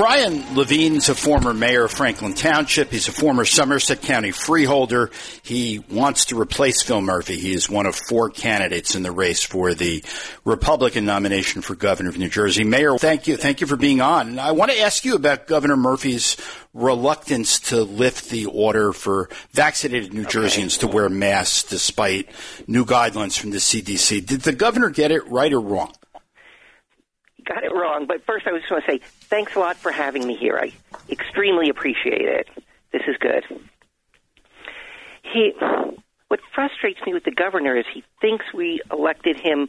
Brian Levine's a former mayor of Franklin Township. He's a former Somerset County freeholder. He wants to replace Phil Murphy. He is one of four candidates in the race for the Republican nomination for governor of New Jersey. Mayor, thank you. Thank you for being on. I want to ask you about Governor Murphy's reluctance to lift the order for vaccinated New Jerseyans to wear masks despite new guidelines from the CDC. Did the governor get it right or wrong? Got it wrong. But first, I just want to say thanks a lot for having me here. I extremely appreciate it. This is good. He, what frustrates me with the governor is he thinks we elected him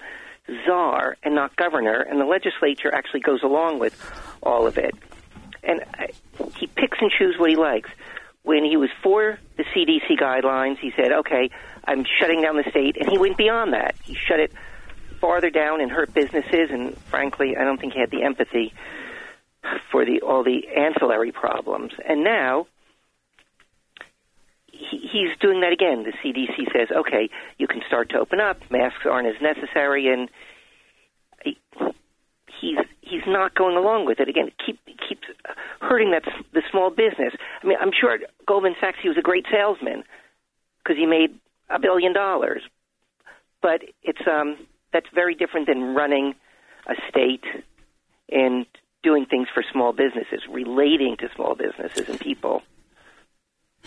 czar and not governor, and the legislature actually goes along with all of it. And I, he picks and chooses what he likes. When he was for the CDC guidelines, he said, "Okay, I'm shutting down the state," and he went beyond that. He shut it farther down and hurt businesses. And frankly, I don't think he had the empathy for the all the ancillary problems. And now he, he's doing that again. The CDC says, okay, you can start to open up. Masks aren't as necessary, and he's he's not going along with it. Again, it keep, keeps hurting that the small business. I mean, I'm sure Goldman Sachs he was a great salesman because he made a billion dollars, but it's um that's very different than running a state and doing things for small businesses, relating to small businesses and people.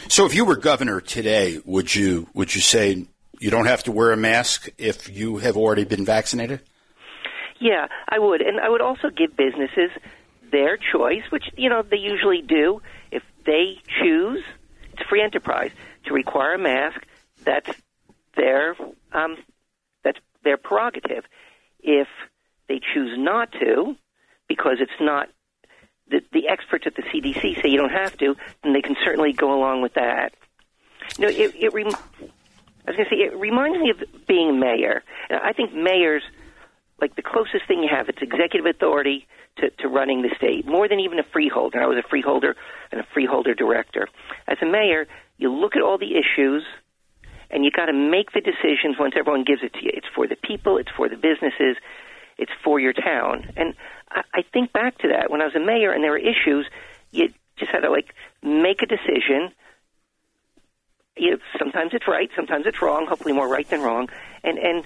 So, if you were governor today, would you would you say you don't have to wear a mask if you have already been vaccinated? Yeah, I would, and I would also give businesses their choice, which you know they usually do. If they choose, it's free enterprise to require a mask. That's their um, their prerogative. If they choose not to, because it's not the, the experts at the CDC say you don't have to, then they can certainly go along with that. You know, it, it rem- I was going to say it reminds me of being mayor. I think mayors, like the closest thing you have, it's executive authority to, to running the state, more than even a freeholder. I was a freeholder and a freeholder director. As a mayor, you look at all the issues and you got to make the decisions once everyone gives it to you. It's for the people, it's for the businesses, it's for your town. And I, I think back to that when I was a mayor and there were issues, you just had to like make a decision. You, sometimes it's right, sometimes it's wrong. Hopefully, more right than wrong, and and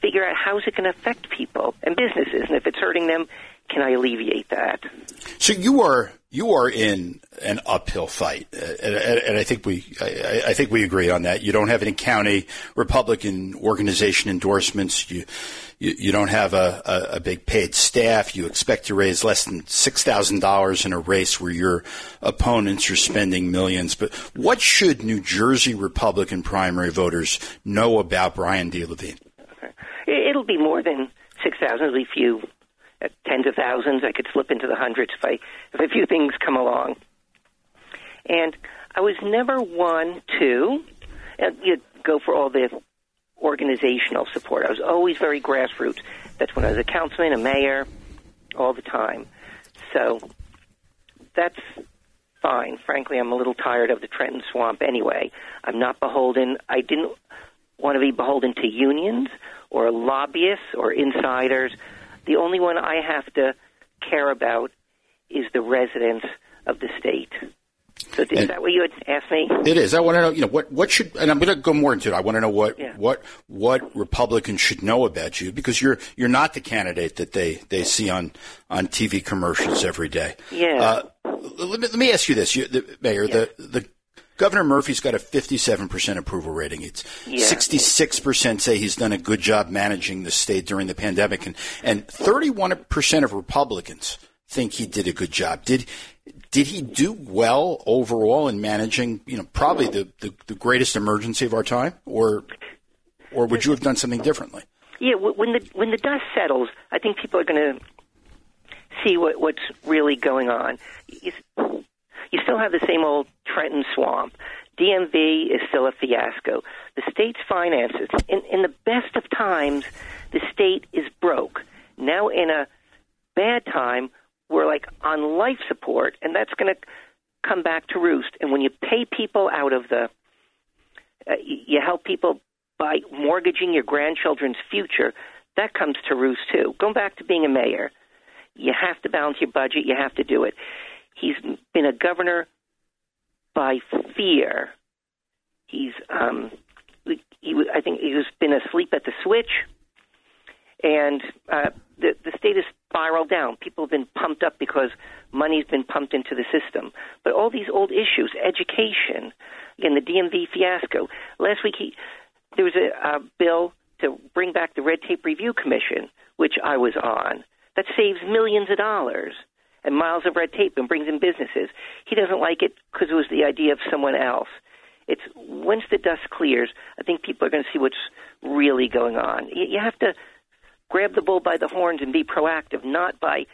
figure out how's it going to affect people and businesses, and if it's hurting them, can I alleviate that? So you are you are in an uphill fight, uh, and, and I think we I, I, think we agree on that. You don't have any county Republican organization endorsements. You you, you don't have a, a, a, big paid staff. You expect to raise less than six thousand dollars in a race where your opponents are spending millions. But what should New Jersey Republican primary voters know about Brian D. Levine? Okay. It'll be more than six thousand. It'll be few at tens of thousands. I could slip into the hundreds if I if a few things come along. And I was never one to uh, you go for all the organizational support. I was always very grassroots. That's when I was a councilman, a mayor, all the time. So that's fine. Frankly, I'm a little tired of the Trenton Swamp anyway. I'm not beholden. I didn't want to be beholden to unions or lobbyists or insiders. The only one I have to care about is the residents of the state. So is and that what you had asked me? It is. I want to know, you know, what what should, and I'm going to go more into it. I want to know what yeah. what what Republicans should know about you because you're you're not the candidate that they, they see on on TV commercials every day. Yeah. Uh, let, me, let me ask you this, you, the, Mayor. Yeah. The the Governor Murphy's got a 57% approval rating. It's yeah. 66% say he's done a good job managing the state during the pandemic, and, and 31% of Republicans think he did a good job. Did did he do well overall in managing, you know, probably the, the, the greatest emergency of our time, or or would you have done something differently? Yeah, when the when the dust settles, I think people are going to see what, what's really going on. You, still have the same old Trenton swamp. DMV is still a fiasco. The state's finances, in, in the best of times, the state is broke. Now, in a bad time, we're like on life support, and that's going to come back to roost. And when you pay people out of the, uh, you help people by mortgaging your grandchildren's future, that comes to roost too. Going back to being a mayor, you have to balance your budget. You have to do it. He's been a governor by fear. He's, um, he, I think, he's been asleep at the switch, and uh, the the state has spiraled down. People have been pumped up because money's been pumped into the system. But all these old issues, education, again, the DMV fiasco. Last week, he, there was a, a bill to bring back the Red Tape Review Commission, which I was on. That saves millions of dollars and miles of red tape and brings in businesses. He doesn't like it because it was the idea of someone else. It's once the dust clears, I think people are going to see what's really going on. You, have to grab the bull by the horns and be proactive, not by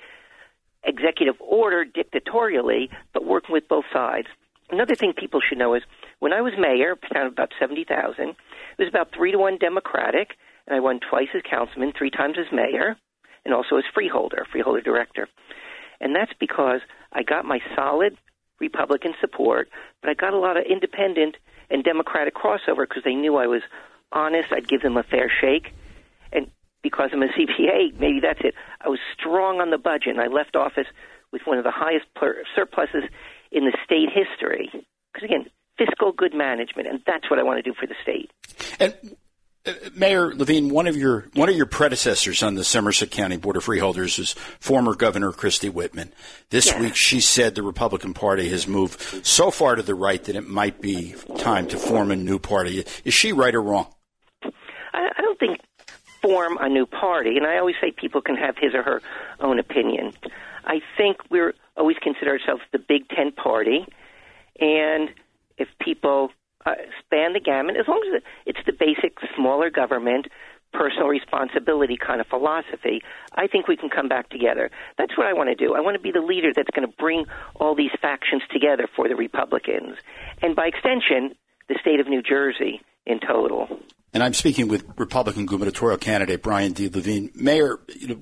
executive order dictatorially, but working with both sides. Another thing people should know is when I was mayor, town of about 70,000, it was about three to one Democratic, and I won twice as councilman, three times as mayor, and also as freeholder, freeholder director. And that's because I got my solid Republican support, but I got a lot of independent and Democratic crossover because they knew I was honest. I'd give them a fair shake. And because I'm a CPA, maybe that's it. I was strong on the budget, and I left office with one of the highest per- surpluses in the state history. Because again, fiscal good management, and that's what I want to do for the state. And Mayor Levine, one of your one of your predecessors on the Somerset County Board of Freeholders is former Governor Christie Whitman. This yes. week, she said the Republican Party has moved so far to the right that it might be time to form a new party. Is she right or wrong? I, I don't think form a new party, and I always say people can have his or her own opinion. I think we're always consider ourselves the big tent party, and if people uh, span the gamut, as long as it's the basic smaller government, personal responsibility kind of philosophy, I think we can come back together. That's what I want to do. I want to be the leader that's going to bring all these factions together for the Republicans, and by extension, the state of New Jersey in total. And I'm speaking with Republican gubernatorial candidate Brian D. Levine. Mayor, you know,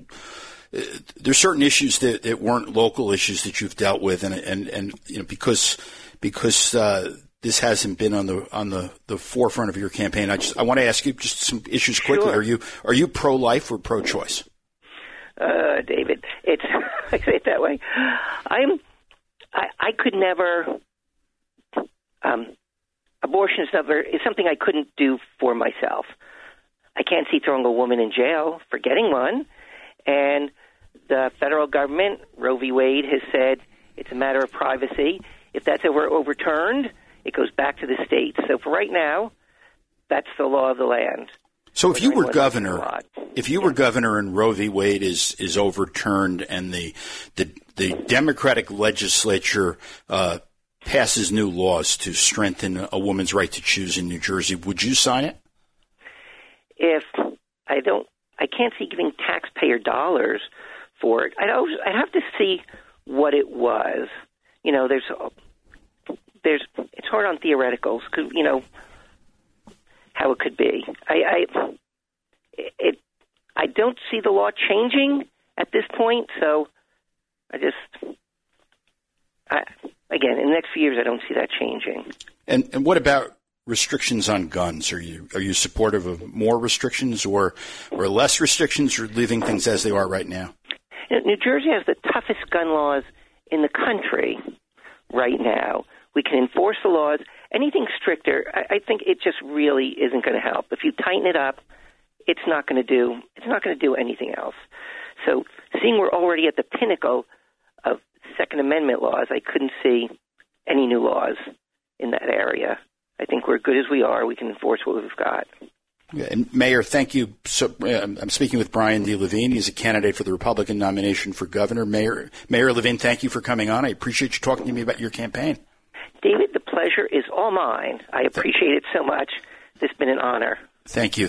uh, there's certain issues that, that weren't local issues that you've dealt with, and and and you know because because uh, this hasn't been on the on the, the forefront of your campaign. I just I want to ask you just some issues quickly. Sure. Are you are you pro life or pro choice? Uh, David, it's I say it that way. I'm I, I could never. Um, abortion is never is something I couldn't do for myself. I can't see throwing a woman in jail for getting one, and the federal government, Roe v. Wade, has said it's a matter of privacy. If that's ever overturned, it goes back to the states. So for right now, that's the law of the land. So if you were governor, if you were governor and Roe v. Wade is is overturned and the the, the Democratic legislature uh, passes new laws to strengthen a woman's right to choose in New Jersey, would you sign it? if I don't, I can't see giving taxpayer dollars for it. I'd, always, I'd have to see what it was. You know, there's, there's, it's hard on theoreticals because you know how it could be. I, I, it, I don't see the law changing at this point. So I just, I, again, in the next few years, I don't see that changing. And and what about restrictions on guns? Are you are you supportive of more restrictions or or less restrictions, or leaving things as they are right now? You know, New Jersey has the toughest gun laws in the country right now. We can enforce the laws. Anything stricter, I, I think it just really isn't going to help. If you tighten it up, it's not going to do. It's not going to do anything else. So, seeing we're already at the pinnacle of Second Amendment laws, I couldn't see any new laws in that area. I think we're good as we are. We can enforce what we've got. And Mayor, thank you. So, um, I'm speaking with Brian D. Levine. He's a candidate for the Republican nomination for governor. Mayor Mayor Levine, thank you for coming on. I appreciate you talking to me about your campaign. David, the pleasure is all mine. I appreciate it so much. It's been an honor. Thank you.